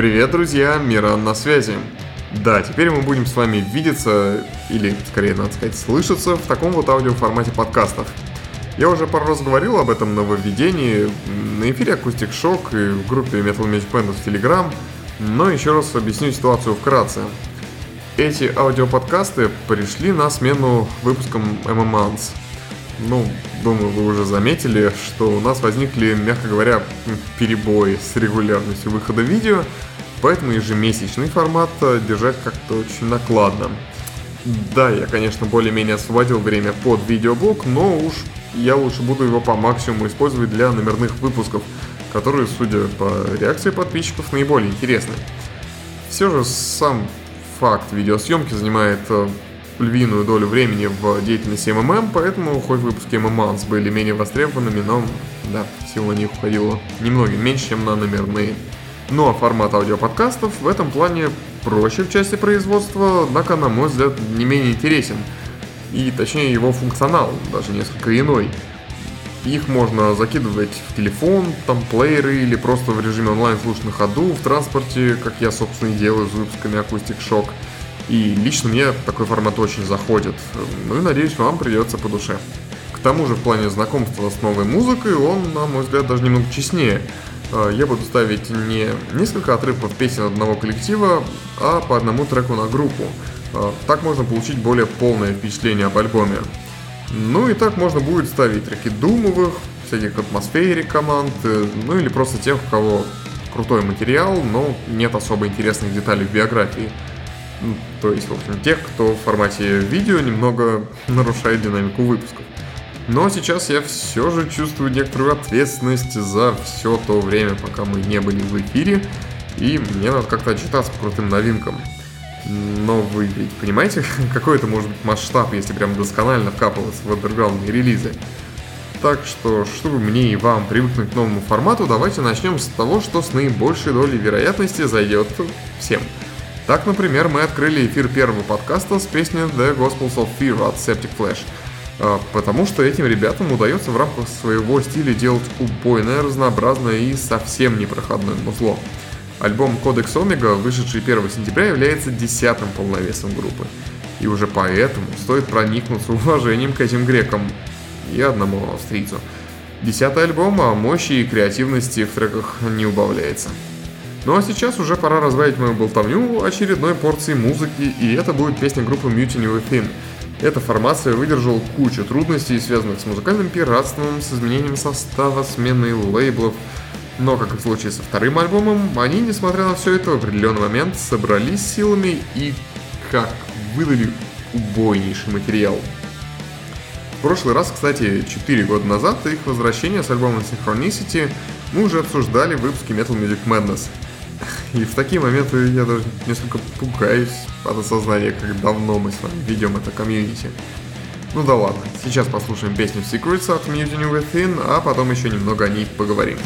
Привет, друзья, Миран на связи. Да, теперь мы будем с вами видеться, или, скорее, надо сказать, слышаться в таком вот аудиоформате подкастов. Я уже пару раз говорил об этом нововведении на эфире Acoustic Shock и в группе Metal Music Band в Telegram, но еще раз объясню ситуацию вкратце. Эти аудиоподкасты пришли на смену выпускам MMANS. Ну, думаю, вы уже заметили, что у нас возникли, мягко говоря, перебои с регулярностью выхода видео, поэтому ежемесячный формат держать как-то очень накладно. Да, я, конечно, более-менее освободил время под видеоблог, но уж я лучше буду его по максимуму использовать для номерных выпусков, которые, судя по реакции подписчиков, наиболее интересны. Все же сам факт видеосъемки занимает э, львиную долю времени в деятельности МММ, поэтому хоть выпуски ММАНС были менее востребованными, но да, сил на них уходило немногим меньше, чем на номерные. Ну а формат аудиоподкастов в этом плане проще в части производства, однако, на мой взгляд, не менее интересен. И точнее его функционал даже несколько иной. Их можно закидывать в телефон, там плееры или просто в режиме онлайн слушать на ходу, в транспорте, как я, собственно, и делаю с выпусками Acoustic Shock – и лично мне такой формат очень заходит. Ну и надеюсь, вам придется по душе. К тому же в плане знакомства с новой музыкой он, на мой взгляд, даже немного честнее. А, я буду ставить не несколько отрывков песен одного коллектива, а по одному треку на группу. А, так можно получить более полное впечатление об альбоме. Ну и так можно будет ставить треки думовых, всяких атмосфере команд, э, ну или просто тех, у кого крутой материал, но нет особо интересных деталей в биографии. То есть, в общем, тех, кто в формате видео немного нарушает динамику выпусков. Но сейчас я все же чувствую некоторую ответственность за все то время, пока мы не были в эфире, и мне надо как-то отчитаться по крутым новинкам. Но вы ведь понимаете, какой это может быть масштаб, если прям досконально вкапываться в андерграундные релизы. Так что, чтобы мне и вам привыкнуть к новому формату, давайте начнем с того, что с наибольшей долей вероятности зайдет всем – так, например, мы открыли эфир первого подкаста с песней The Gospels of Fear от Septic Flash. А, потому что этим ребятам удается в рамках своего стиля делать убойное, разнообразное и совсем непроходное музло. Альбом Codex Omega, вышедший 1 сентября, является десятым полновесом группы. И уже поэтому стоит проникнуться уважением к этим грекам и одному австрийцу. Десятый альбом, а мощи и креативности в треках не убавляется. Ну а сейчас уже пора разбавить мою болтовню очередной порцией музыки, и это будет песня группы Mutiny Within. Эта формация выдержала кучу трудностей, связанных с музыкальным пиратством, с изменением состава, сменой лейблов. Но, как и в случае со вторым альбомом, они, несмотря на все это, в определенный момент собрались силами и как выдали убойнейший материал. В прошлый раз, кстати, 4 года назад, их возвращение с альбомом Synchronicity мы уже обсуждали в выпуске Metal Music Madness – и в такие моменты я даже несколько пугаюсь от осознания, как давно мы с вами ведем это комьюнити. Ну да ладно, сейчас послушаем песню Secrets от Mutiny Within, а потом еще немного о ней поговорим.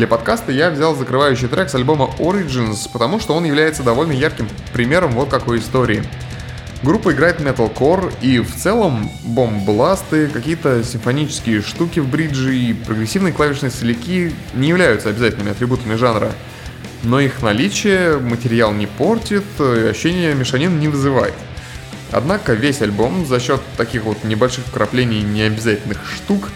Для подкаста я взял закрывающий трек с альбома Origins, потому что он является довольно ярким примером вот какой истории. Группа играет metalcore, и в целом бомбласты, какие-то симфонические штуки в бридже и прогрессивные клавишные соляки не являются обязательными атрибутами жанра. Но их наличие материал не портит, ощущение мешанин не вызывает. Однако весь альбом за счет таких вот небольших вкраплений необязательных штук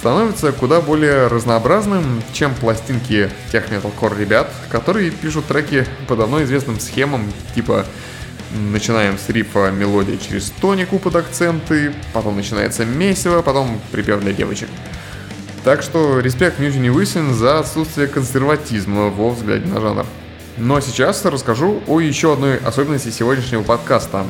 становится куда более разнообразным, чем пластинки тех металкор ребят, которые пишут треки по давно известным схемам, типа начинаем с рифа мелодия через тонику под акценты, потом начинается месиво, потом припев для девочек. Так что респект Мюзине Высин за отсутствие консерватизма во взгляде на жанр. Но сейчас расскажу о еще одной особенности сегодняшнего подкаста.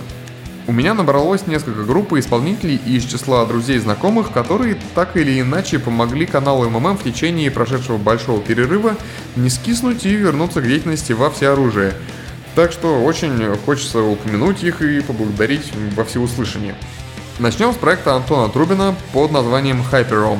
У меня набралось несколько групп и исполнителей из числа друзей и знакомых, которые так или иначе помогли каналу МММ в течение прошедшего большого перерыва не скиснуть и вернуться к деятельности во всеоружие – так что очень хочется упомянуть их и поблагодарить во всеуслышание. Начнем с проекта Антона Трубина под названием Hyperom.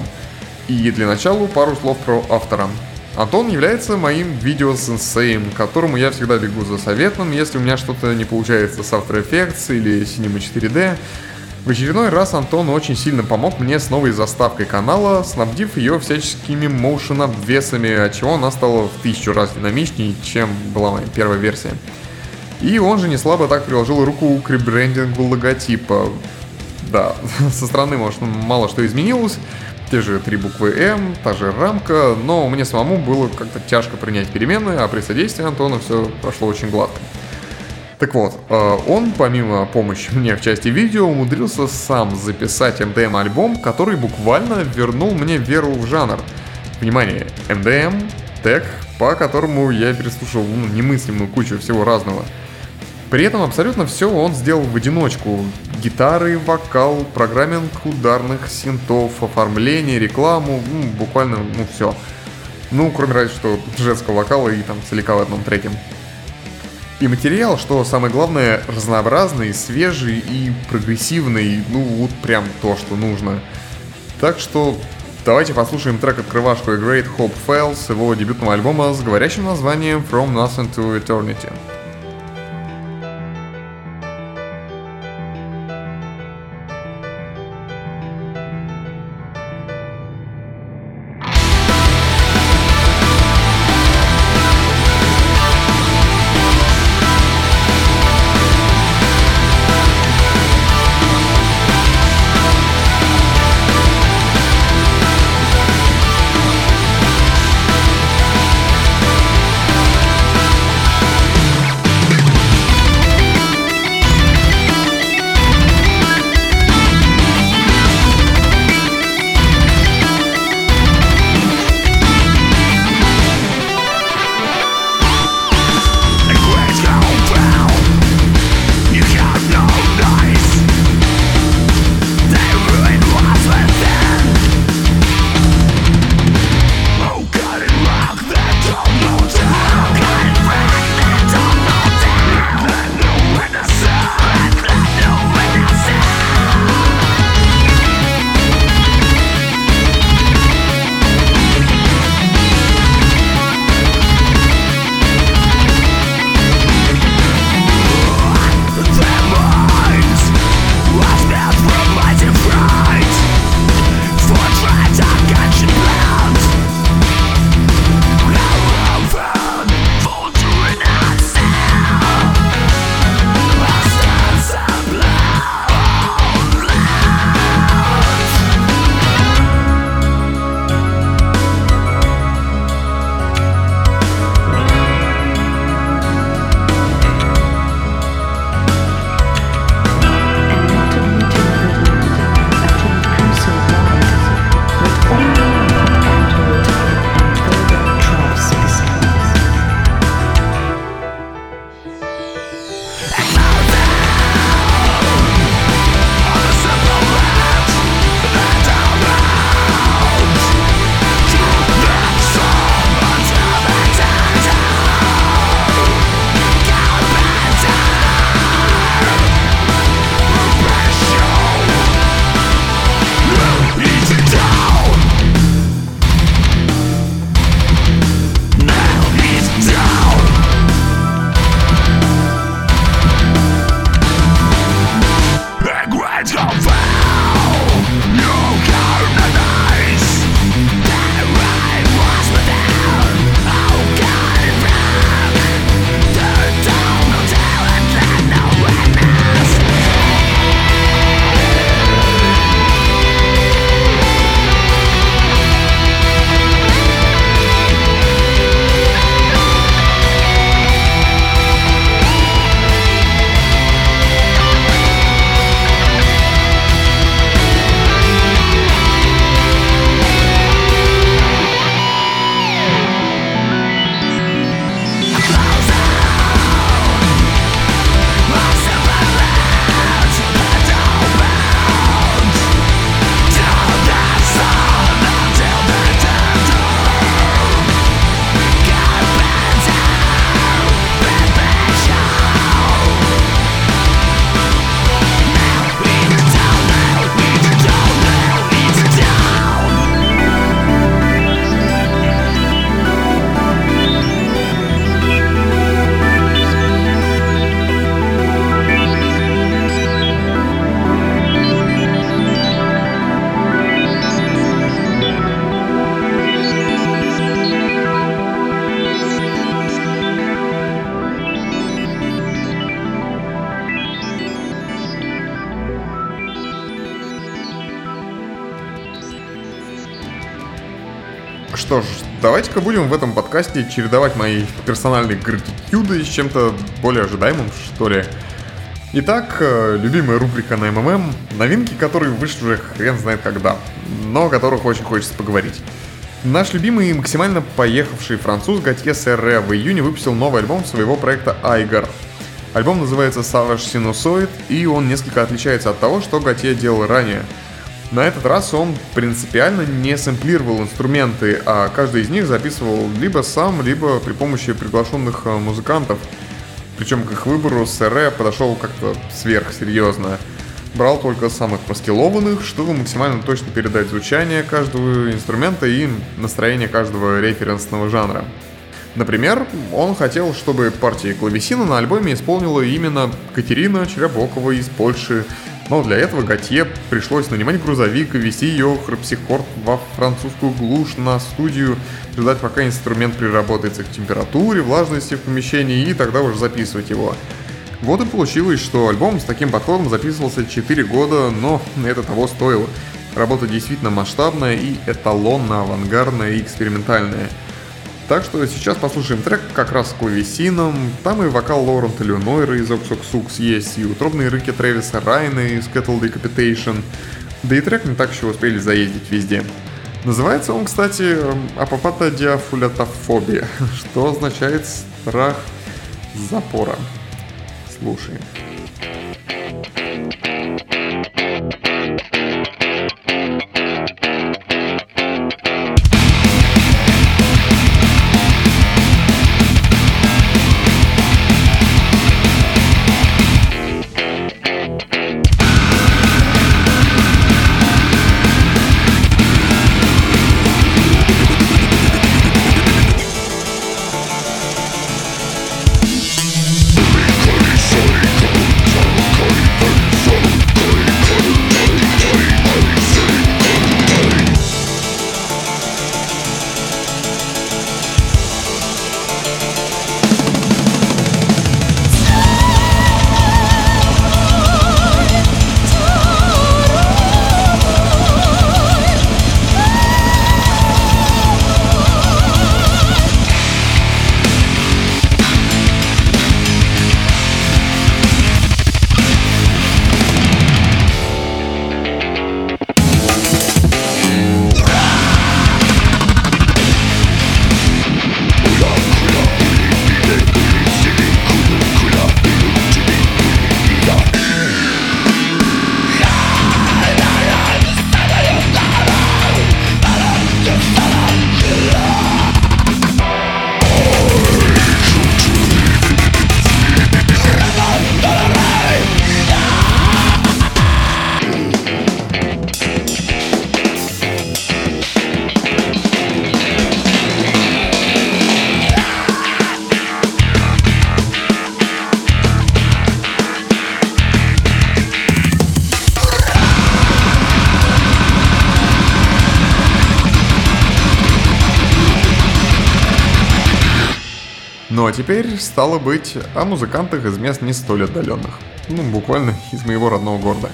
И для начала пару слов про автора. Антон является моим видеосенсеем, которому я всегда бегу за советом, если у меня что-то не получается с After Effects или Cinema 4D. В очередной раз Антон очень сильно помог мне с новой заставкой канала, снабдив ее всяческими моушен обвесами, от чего она стала в тысячу раз динамичнее, чем была моя первая версия. И он же не слабо так приложил руку к ребрендингу логотипа. Да, со стороны, может, мало что изменилось, те же три буквы М, та же рамка, но мне самому было как-то тяжко принять перемены, а при содействии Антона все прошло очень гладко. Так вот, э, он, помимо помощи мне в части видео, умудрился сам записать MDM-альбом, который буквально вернул мне веру в жанр. Внимание, MDM, тег, по которому я переслушал ну, немыслимую кучу всего разного – при этом абсолютно все он сделал в одиночку. Гитары, вокал, программинг ударных синтов, оформление, рекламу, ну, буквально, ну, все. Ну, кроме разве что женского вокала и там целика в одном треке. И материал, что самое главное, разнообразный, свежий и прогрессивный, ну вот прям то, что нужно. Так что давайте послушаем трек открывашку Great Hope Fails его дебютного альбома с говорящим названием From Nothing to Eternity. and что ж, давайте-ка будем в этом подкасте чередовать мои персональные гратитюды с чем-то более ожидаемым, что ли. Итак, э, любимая рубрика на МММ, новинки, которые вышли уже хрен знает когда, но о которых очень хочется поговорить. Наш любимый и максимально поехавший француз Готье Серре в июне выпустил новый альбом своего проекта Айгар. Альбом называется Savage Sinusoid, и он несколько отличается от того, что Готье делал ранее. На этот раз он принципиально не сэмплировал инструменты, а каждый из них записывал либо сам, либо при помощи приглашенных э, музыкантов – причем к их выбору Сэре подошел как-то сверхсерьезно. Брал только самых маскилованных, чтобы максимально точно передать звучание каждого инструмента и настроение каждого референсного жанра. Например, он хотел, чтобы партии клавесина на альбоме исполнила именно Катерина Черябокова из Польши, но для этого Готье пришлось нанимать грузовик и везти ее храпсихорд во французскую глушь на студию, ждать пока инструмент приработается к температуре, влажности в помещении и тогда уже записывать его. Вот и получилось, что альбом с таким подходом записывался 4 года, но это того стоило. Работа действительно масштабная и эталонно-авангардная и экспериментальная – так что сейчас послушаем трек как раз с клавесином. Там и вокал Лорента Люнойра из Oxoxux есть, и утробные рыки Трэвиса Райна из Cattle Decapitation. Да и трек не так еще успели заездить везде. Называется он, кстати, Апопата диафулятофобия, что означает страх запора. Слушаем. Теперь, стало быть, о музыкантах из мест не столь отдаленных. Ну, буквально из моего родного города.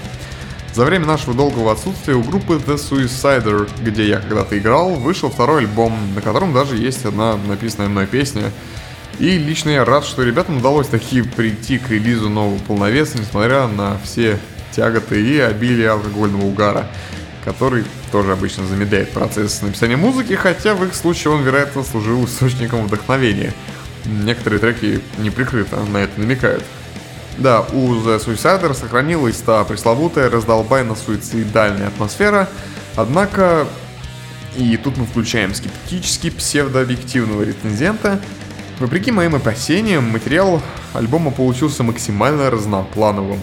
За время нашего долгого отсутствия у группы The Suicider, где я когда-то играл, вышел второй альбом, на котором даже есть одна написанная мной песня. И лично я рад, что ребятам удалось таки прийти к релизу нового полновеса, несмотря на все тяготы и обилие алкогольного угара, который тоже обычно замедляет процесс написания музыки, хотя в их случае он, вероятно, служил источником вдохновения – некоторые треки неприкрыто на это намекают. Да, у The Suicider сохранилась та пресловутая раздолбайно-суицидальная атмосфера, однако, и тут мы включаем скептически псевдообъективного рецензента, вопреки моим опасениям, материал альбома получился максимально разноплановым.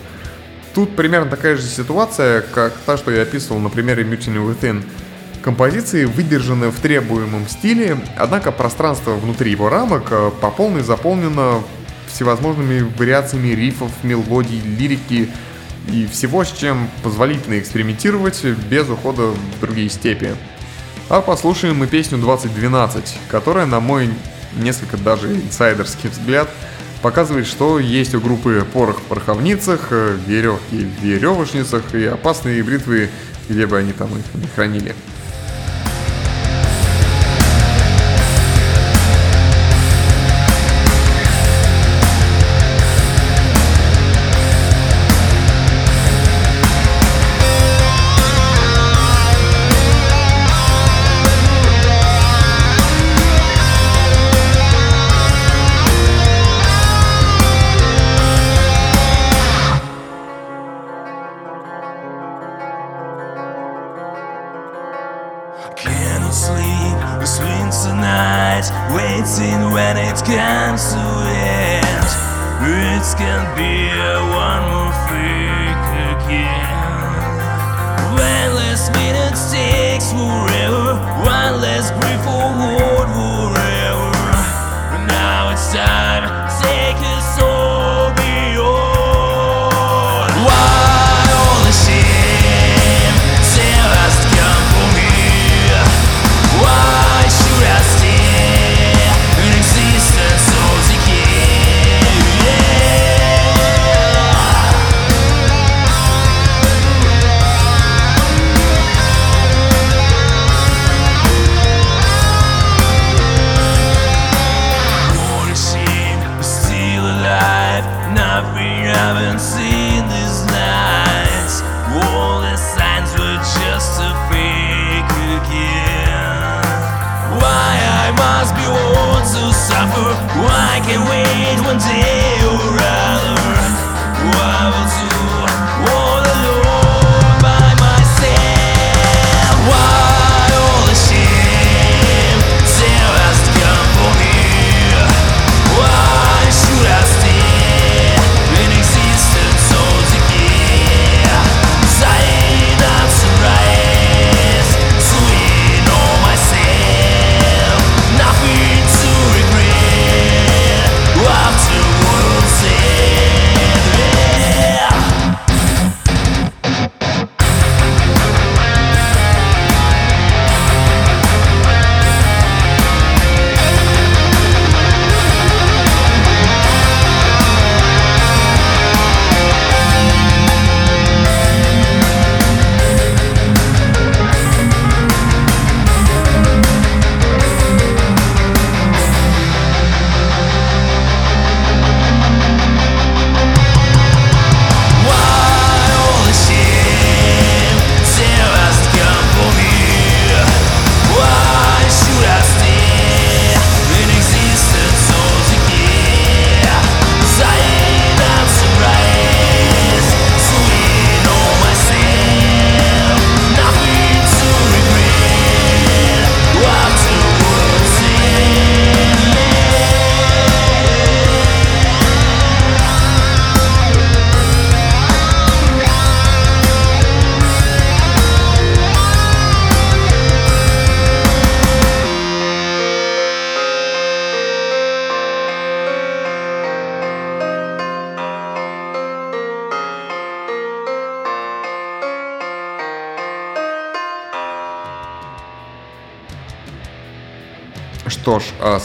Тут примерно такая же ситуация, как та, что я описывал на примере Mutiny Within – Композиции выдержаны в требуемом стиле, однако пространство внутри его рамок э, по полной заполнено всевозможными вариациями рифов, мелодий, лирики и всего, с чем позволительно экспериментировать без ухода в другие степи. А послушаем мы песню 2012, которая, на мой несколько даже инсайдерский взгляд, показывает, что есть у группы порох в пороховницах, веревки в веревочницах и опасные бритвы, где бы они там их не хранили.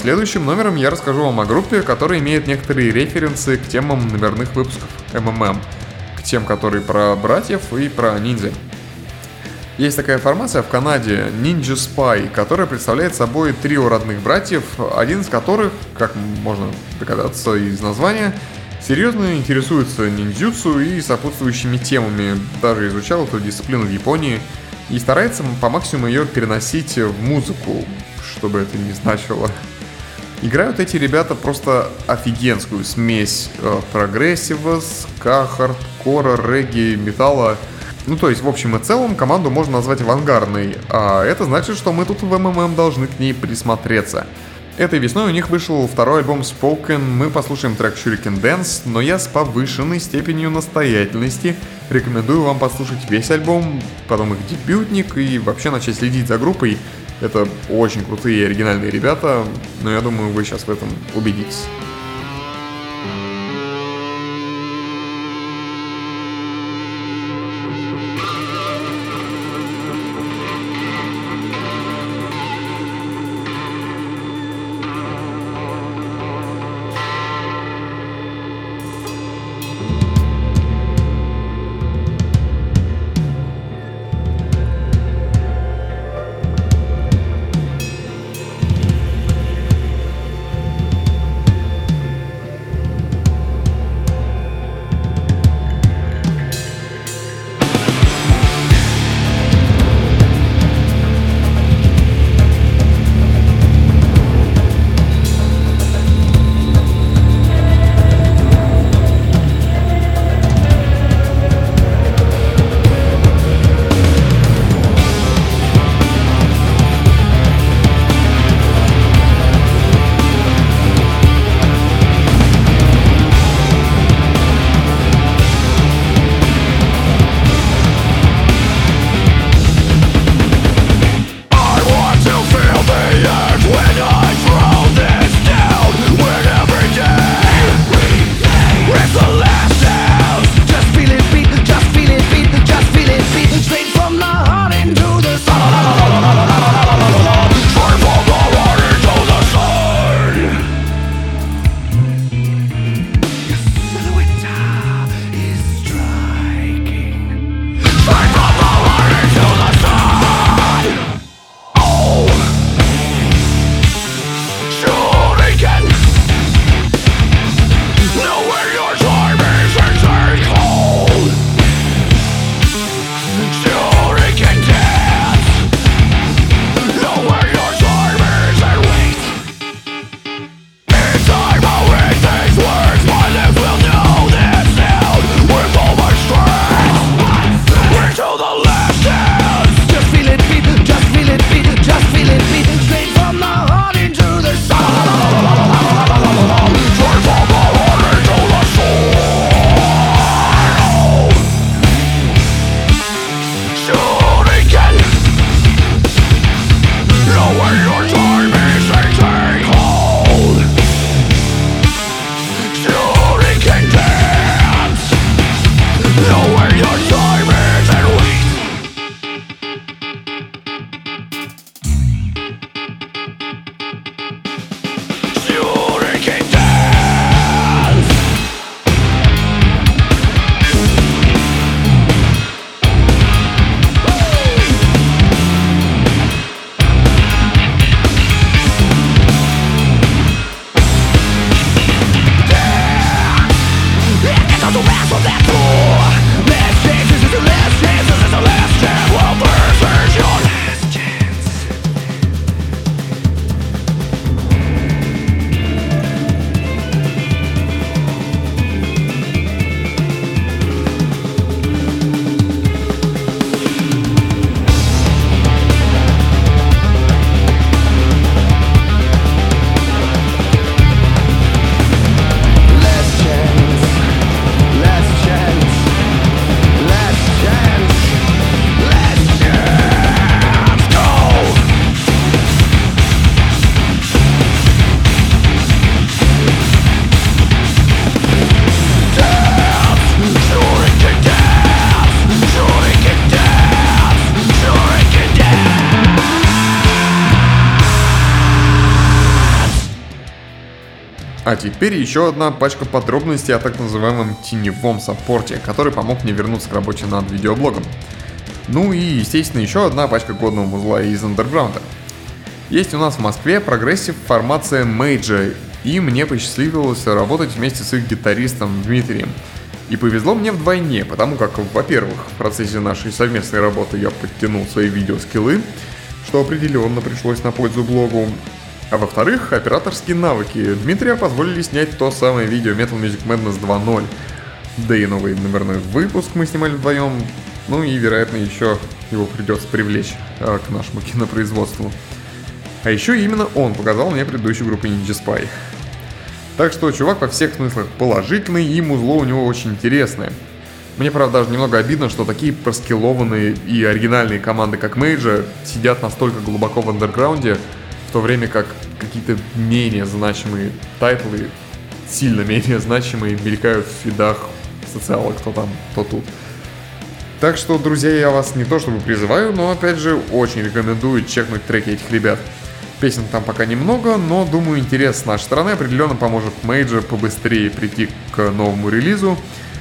Следующим номером я расскажу вам о группе, которая имеет некоторые референсы к темам номерных выпусков МММ, к тем, которые про братьев и про ниндзя. Есть такая формация в Канаде Ninja Spy, которая представляет собой трио родных братьев, один из которых, как можно догадаться из названия, серьезно интересуется ниндзюцу и сопутствующими темами, даже изучал эту дисциплину в Японии и старается по максимуму ее переносить в музыку, чтобы это не значило. Играют эти ребята просто офигенскую смесь э, прогрессива, ска, хардкора, регги, металла. Ну, то есть, в общем и целом, команду можно назвать авангардной, а это значит, что мы тут в МММ должны к ней присмотреться. Этой весной у них вышел второй альбом Spoken, мы послушаем трек Shuriken Dance, но я с повышенной степенью настоятельности рекомендую вам послушать весь альбом, потом их дебютник и вообще начать следить за группой. Это очень крутые и оригинальные ребята, но я думаю, вы сейчас в этом убедитесь. Теперь еще одна пачка подробностей о так называемом теневом саппорте, который помог мне вернуться к работе над видеоблогом. Ну и, естественно, еще одна пачка годного музла из андерграунда. Есть у нас в Москве прогрессив формация Major, и мне посчастливилось работать вместе с их гитаристом Дмитрием. И повезло мне вдвойне, потому как, во-первых, в процессе нашей совместной работы я подтянул свои видеоскиллы, что определенно пришлось на пользу блогу. А во-вторых, операторские навыки Дмитрия позволили снять то самое видео Metal Music Madness 2.0. Да и новый номерной выпуск мы снимали вдвоем, ну и, вероятно, еще его придется привлечь а, к нашему кинопроизводству. А еще именно он показал мне предыдущую группу Ninja Spy. Так что чувак во всех смыслах положительный и музло у него очень интересное. Мне, правда, даже немного обидно, что такие проскиллованные и оригинальные команды, как Мейджа, сидят настолько глубоко в андерграунде, в то время как какие-то менее значимые тайтлы, сильно менее значимые, мелькают в фидах социалок, кто там, кто тут. Так что, друзья, я вас не то чтобы призываю, но опять же очень рекомендую чекнуть треки этих ребят. Песен там пока немного, но думаю интерес с нашей стороны определенно поможет Major побыстрее прийти к новому релизу,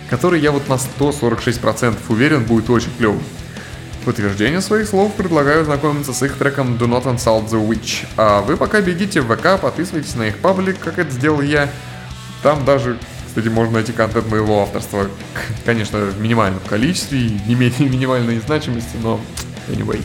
который я вот на 146% уверен будет очень клевым. Подтверждение своих слов предлагаю знакомиться с их треком Do Not Insult the Witch. А вы пока бегите в ВК, подписывайтесь на их паблик, как это сделал я. Там даже, кстати, можно найти контент моего авторства. Конечно, в минимальном количестве и не менее минимальной значимости, но anyway.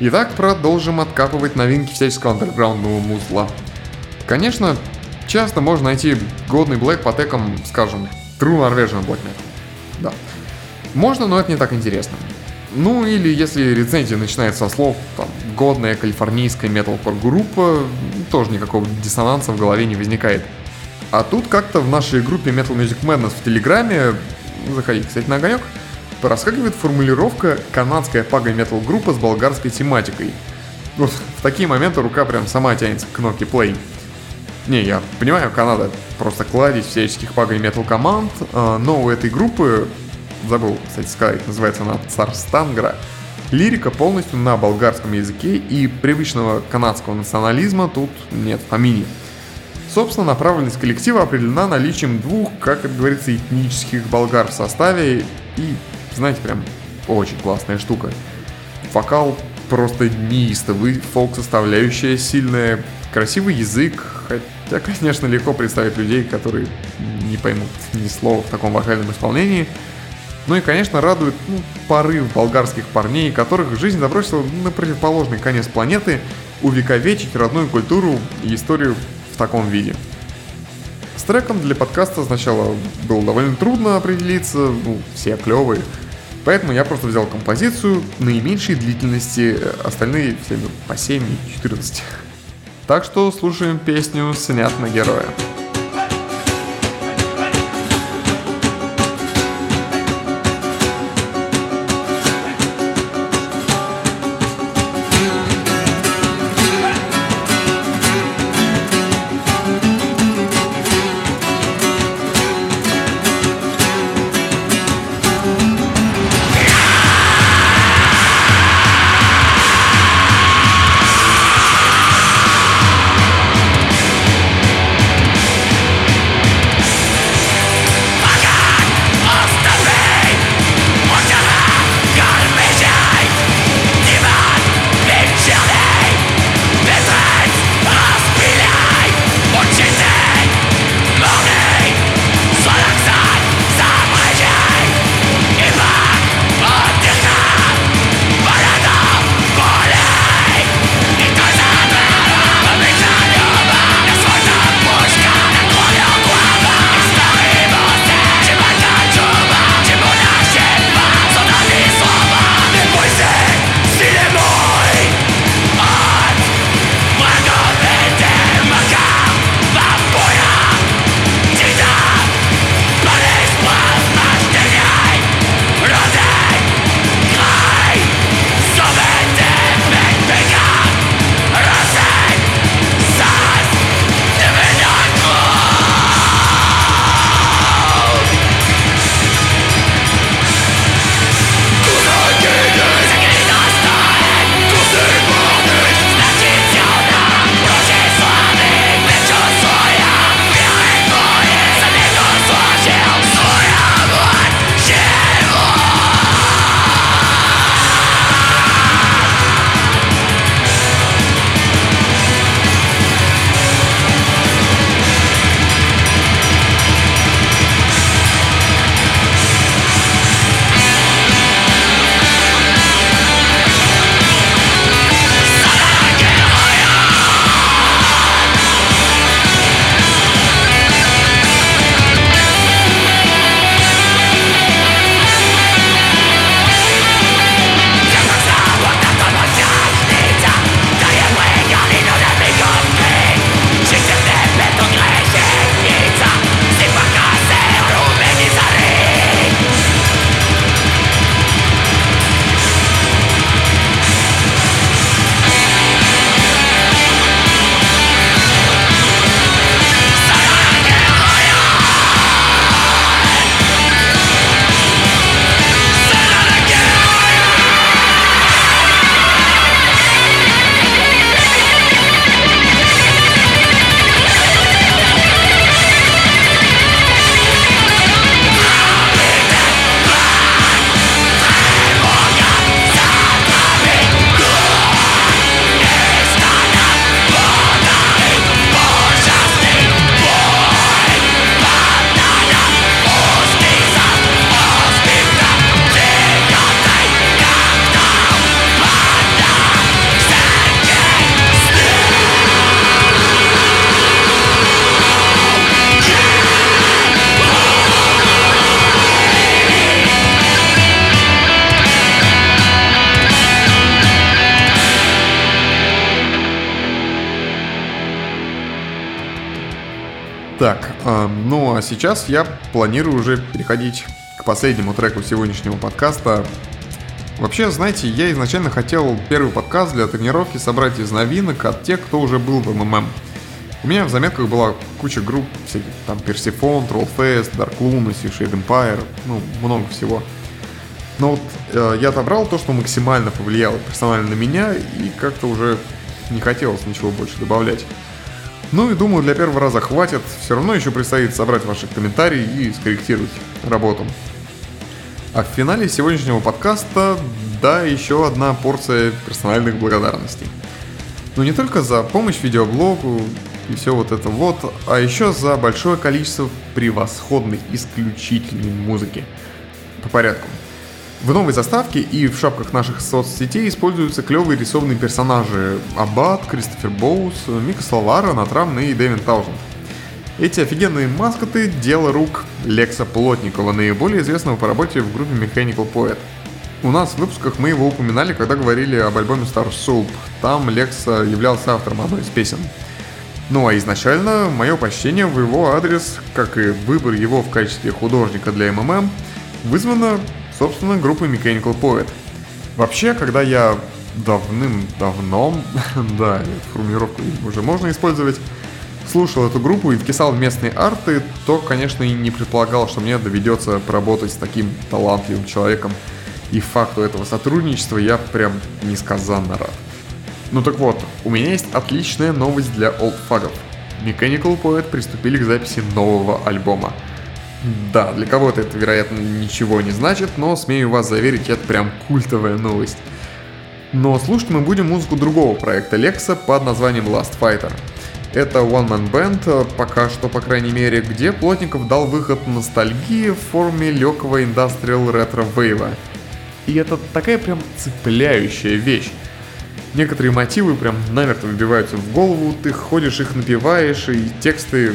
Итак, продолжим откапывать новинки всяческого андерграундного музла. Конечно, часто можно найти годный блэк по текам, скажем, True Norwegian Black Metal. Да. Можно, но это не так интересно. Ну или если рецензия начинается со слов там, «годная калифорнийская металкор группа», тоже никакого диссонанса в голове не возникает. А тут как-то в нашей группе Metal Music Madness в Телеграме, заходите, кстати, на огонек, проскакивает формулировка «канадская пага-метал группа с болгарской тематикой». Вот в такие моменты рука прям сама тянется к кнопке play. Не, я понимаю, Канада просто кладезь всяческих пага метал команд, а, но у этой группы, забыл, кстати, сказать, называется она Царстангра, лирика полностью на болгарском языке и привычного канадского национализма тут нет помине. Собственно, направленность коллектива определена наличием двух, как это говорится, этнических болгар в составе и, знаете, прям очень классная штука. Вокал просто неистовый, фолк-составляющая сильная, красивый язык, хотя, конечно, легко представить людей, которые не поймут ни слова в таком вокальном исполнении. Ну и, конечно, радует ну, порыв болгарских парней, которых жизнь забросила на противоположный конец планеты, увековечить родную культуру и историю в таком виде. С треком для подкаста сначала было довольно трудно определиться, ну, все клевые, Поэтому я просто взял композицию наименьшей длительности, э, остальные все ну, по 7 и 14. Так что слушаем песню «Снят на героя». Сейчас я планирую уже переходить к последнему треку сегодняшнего подкаста. Вообще, знаете, я изначально хотел первый подкаст для тренировки собрать из новинок от тех, кто уже был в МММ. У меня в заметках была куча групп, всяких там Persephone, Trollfest, Dark Lunacy, Shade Empire, ну, много всего. Но вот э, я отобрал то, что максимально повлияло персонально на меня, и как-то уже не хотелось ничего больше добавлять. Ну и думаю, для первого раза хватит. Все равно еще предстоит собрать ваши комментарии и скорректировать работу. А в финале сегодняшнего подкаста, да, еще одна порция персональных благодарностей. Но не только за помощь видеоблогу и все вот это вот, а еще за большое количество превосходной, исключительной музыки. По порядку. В новой заставке и в шапках наших соцсетей используются клевые рисованные персонажи Аббат, Кристофер Боус, Мика Славара, Натрам и Дэвин Таузенд. Эти офигенные маскоты – дело рук Лекса Плотникова, наиболее известного по работе в группе Mechanical Poet. У нас в выпусках мы его упоминали, когда говорили об альбоме Star Soup. Там Лекса являлся автором одной из песен. Ну а изначально мое почтение в его адрес, как и выбор его в качестве художника для МММ, вызвано собственно, группы Mechanical Poet. Вообще, когда я давным-давно, да, эту формулировку уже можно использовать, слушал эту группу и вписал местные арты, то, конечно, и не предполагал, что мне доведется поработать с таким талантливым человеком. И факту этого сотрудничества я прям несказанно рад. Ну так вот, у меня есть отличная новость для олдфагов. Mechanical Poet приступили к записи нового альбома – да, для кого-то это, вероятно, ничего не значит, но смею вас заверить, это прям культовая новость. Но слушать мы будем музыку другого проекта Лекса под названием Last Fighter. Это One Man Band, э, пока что, по крайней мере, где Плотников дал выход ностальгии в форме легкого индастриал ретро вейва. И это такая прям цепляющая вещь. Некоторые мотивы прям намертво вбиваются в голову, ты ходишь их напиваешь, и тексты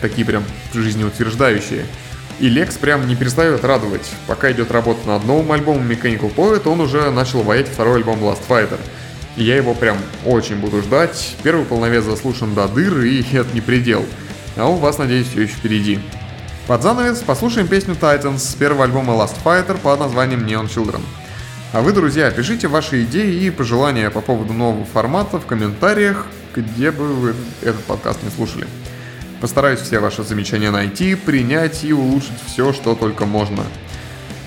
такие прям жизнеутверждающие. И Лекс прям не перестает радовать. Пока идет работа над новым альбомом Mechanical Poet, он уже начал воять второй альбом Last Fighter. И я его прям очень буду ждать. Первый полновес заслушан до дыр, и это не предел. А у вас, надеюсь, все еще впереди. Под занавес послушаем песню Titans с первого альбома Last Fighter под названием Neon Children. А вы, друзья, пишите ваши идеи и пожелания по поводу нового формата в комментариях, где бы вы этот подкаст не слушали. Постараюсь все ваши замечания найти, принять и улучшить все, что только можно.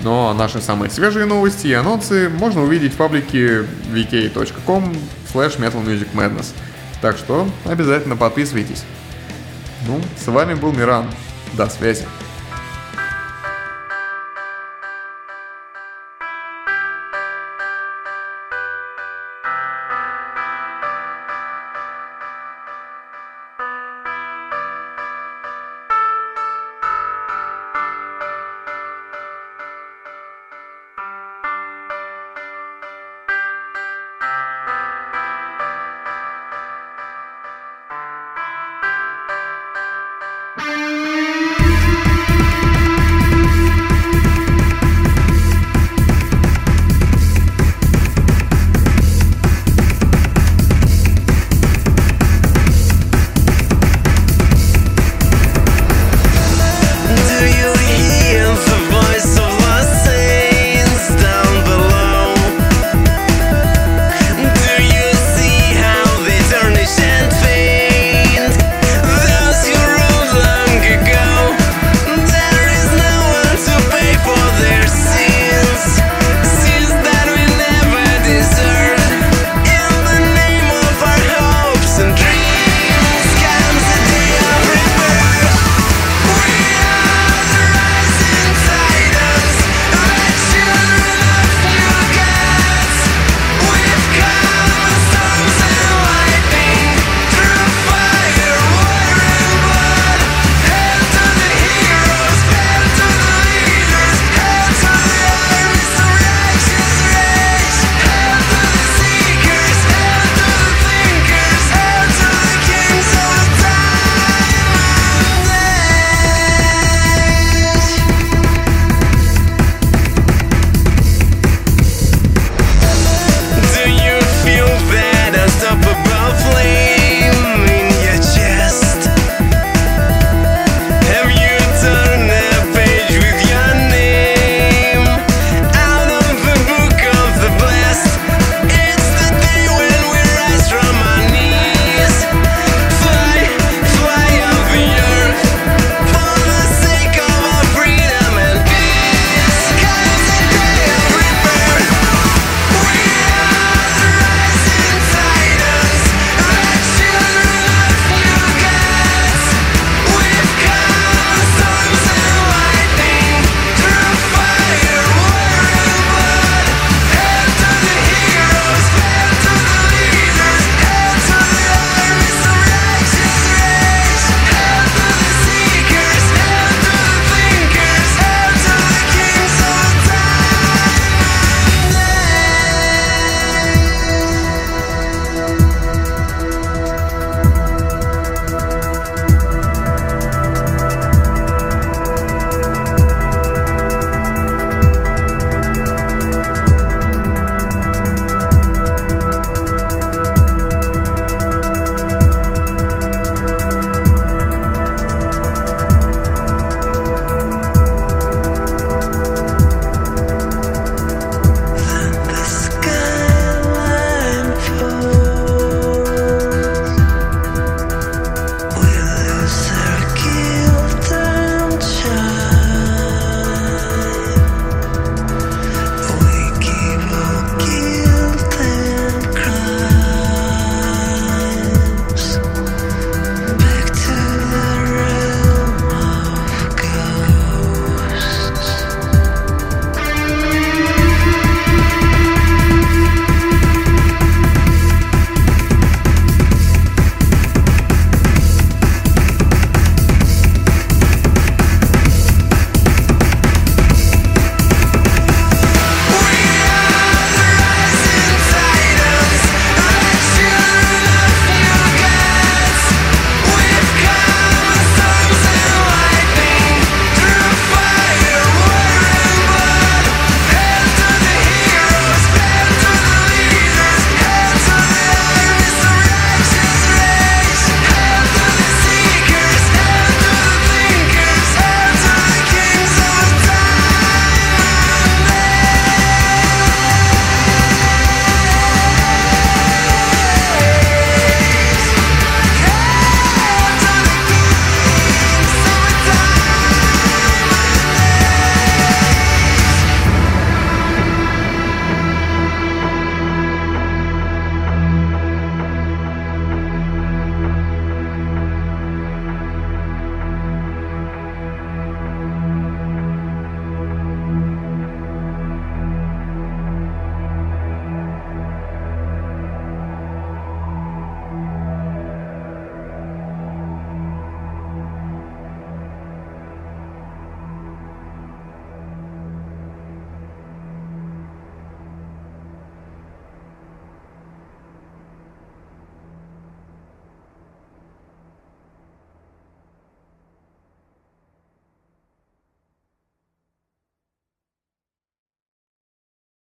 Но наши самые свежие новости и анонсы можно увидеть в паблике vk.com slash metalmusicmadness. Так что обязательно подписывайтесь. Ну, с вами был Миран. До связи.